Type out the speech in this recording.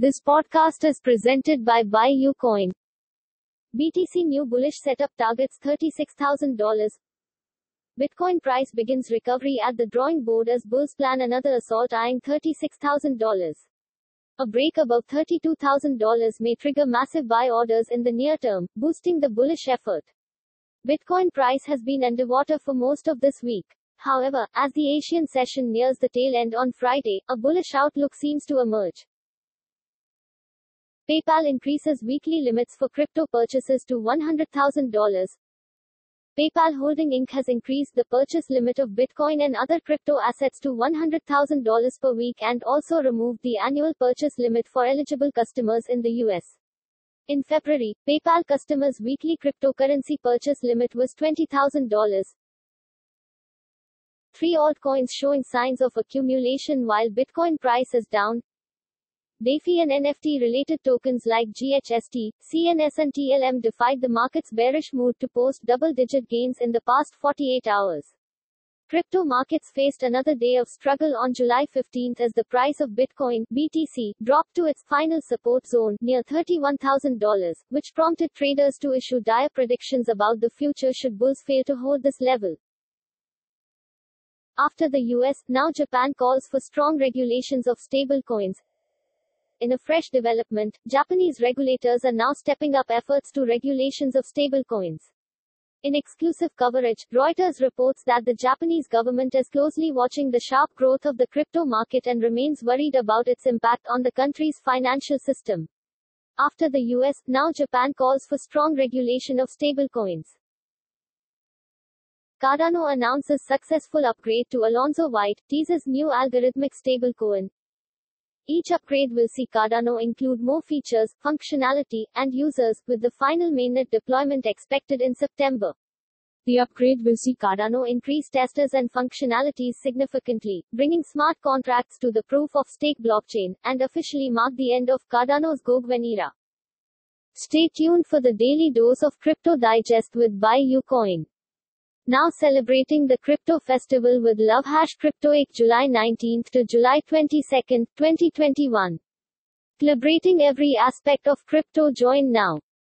This podcast is presented by BuyUcoin. BTC new bullish setup targets $36,000. Bitcoin price begins recovery at the drawing board as bulls plan another assault eyeing $36,000. A break above $32,000 may trigger massive buy orders in the near term, boosting the bullish effort. Bitcoin price has been underwater for most of this week. However, as the Asian session nears the tail end on Friday, a bullish outlook seems to emerge. PayPal increases weekly limits for crypto purchases to $100,000. PayPal Holding Inc. has increased the purchase limit of Bitcoin and other crypto assets to $100,000 per week and also removed the annual purchase limit for eligible customers in the US. In February, PayPal customers' weekly cryptocurrency purchase limit was $20,000. Three altcoins showing signs of accumulation while Bitcoin price is down. DeFi and NFT-related tokens like GHST, CNS and TLM defied the market's bearish mood to post double-digit gains in the past 48 hours. Crypto markets faced another day of struggle on July 15 as the price of Bitcoin BTC dropped to its final support zone near $31,000, which prompted traders to issue dire predictions about the future should bulls fail to hold this level. After the US, now Japan calls for strong regulations of stablecoins, in a fresh development, Japanese regulators are now stepping up efforts to regulations of stablecoins. In exclusive coverage, Reuters reports that the Japanese government is closely watching the sharp growth of the crypto market and remains worried about its impact on the country's financial system. After the US, now Japan calls for strong regulation of stablecoins. Cardano announces successful upgrade to Alonzo White, teases new algorithmic stablecoin, each upgrade will see Cardano include more features, functionality, and users, with the final mainnet deployment expected in September. The upgrade will see Cardano increase testers and functionalities significantly, bringing smart contracts to the proof of stake blockchain, and officially mark the end of Cardano's Goguen era. Stay tuned for the daily dose of Crypto Digest with BuyUcoin. Now celebrating the crypto festival with Love Hash CryptoWeek July 19 to July 22, 2021. Celebrating every aspect of crypto join now.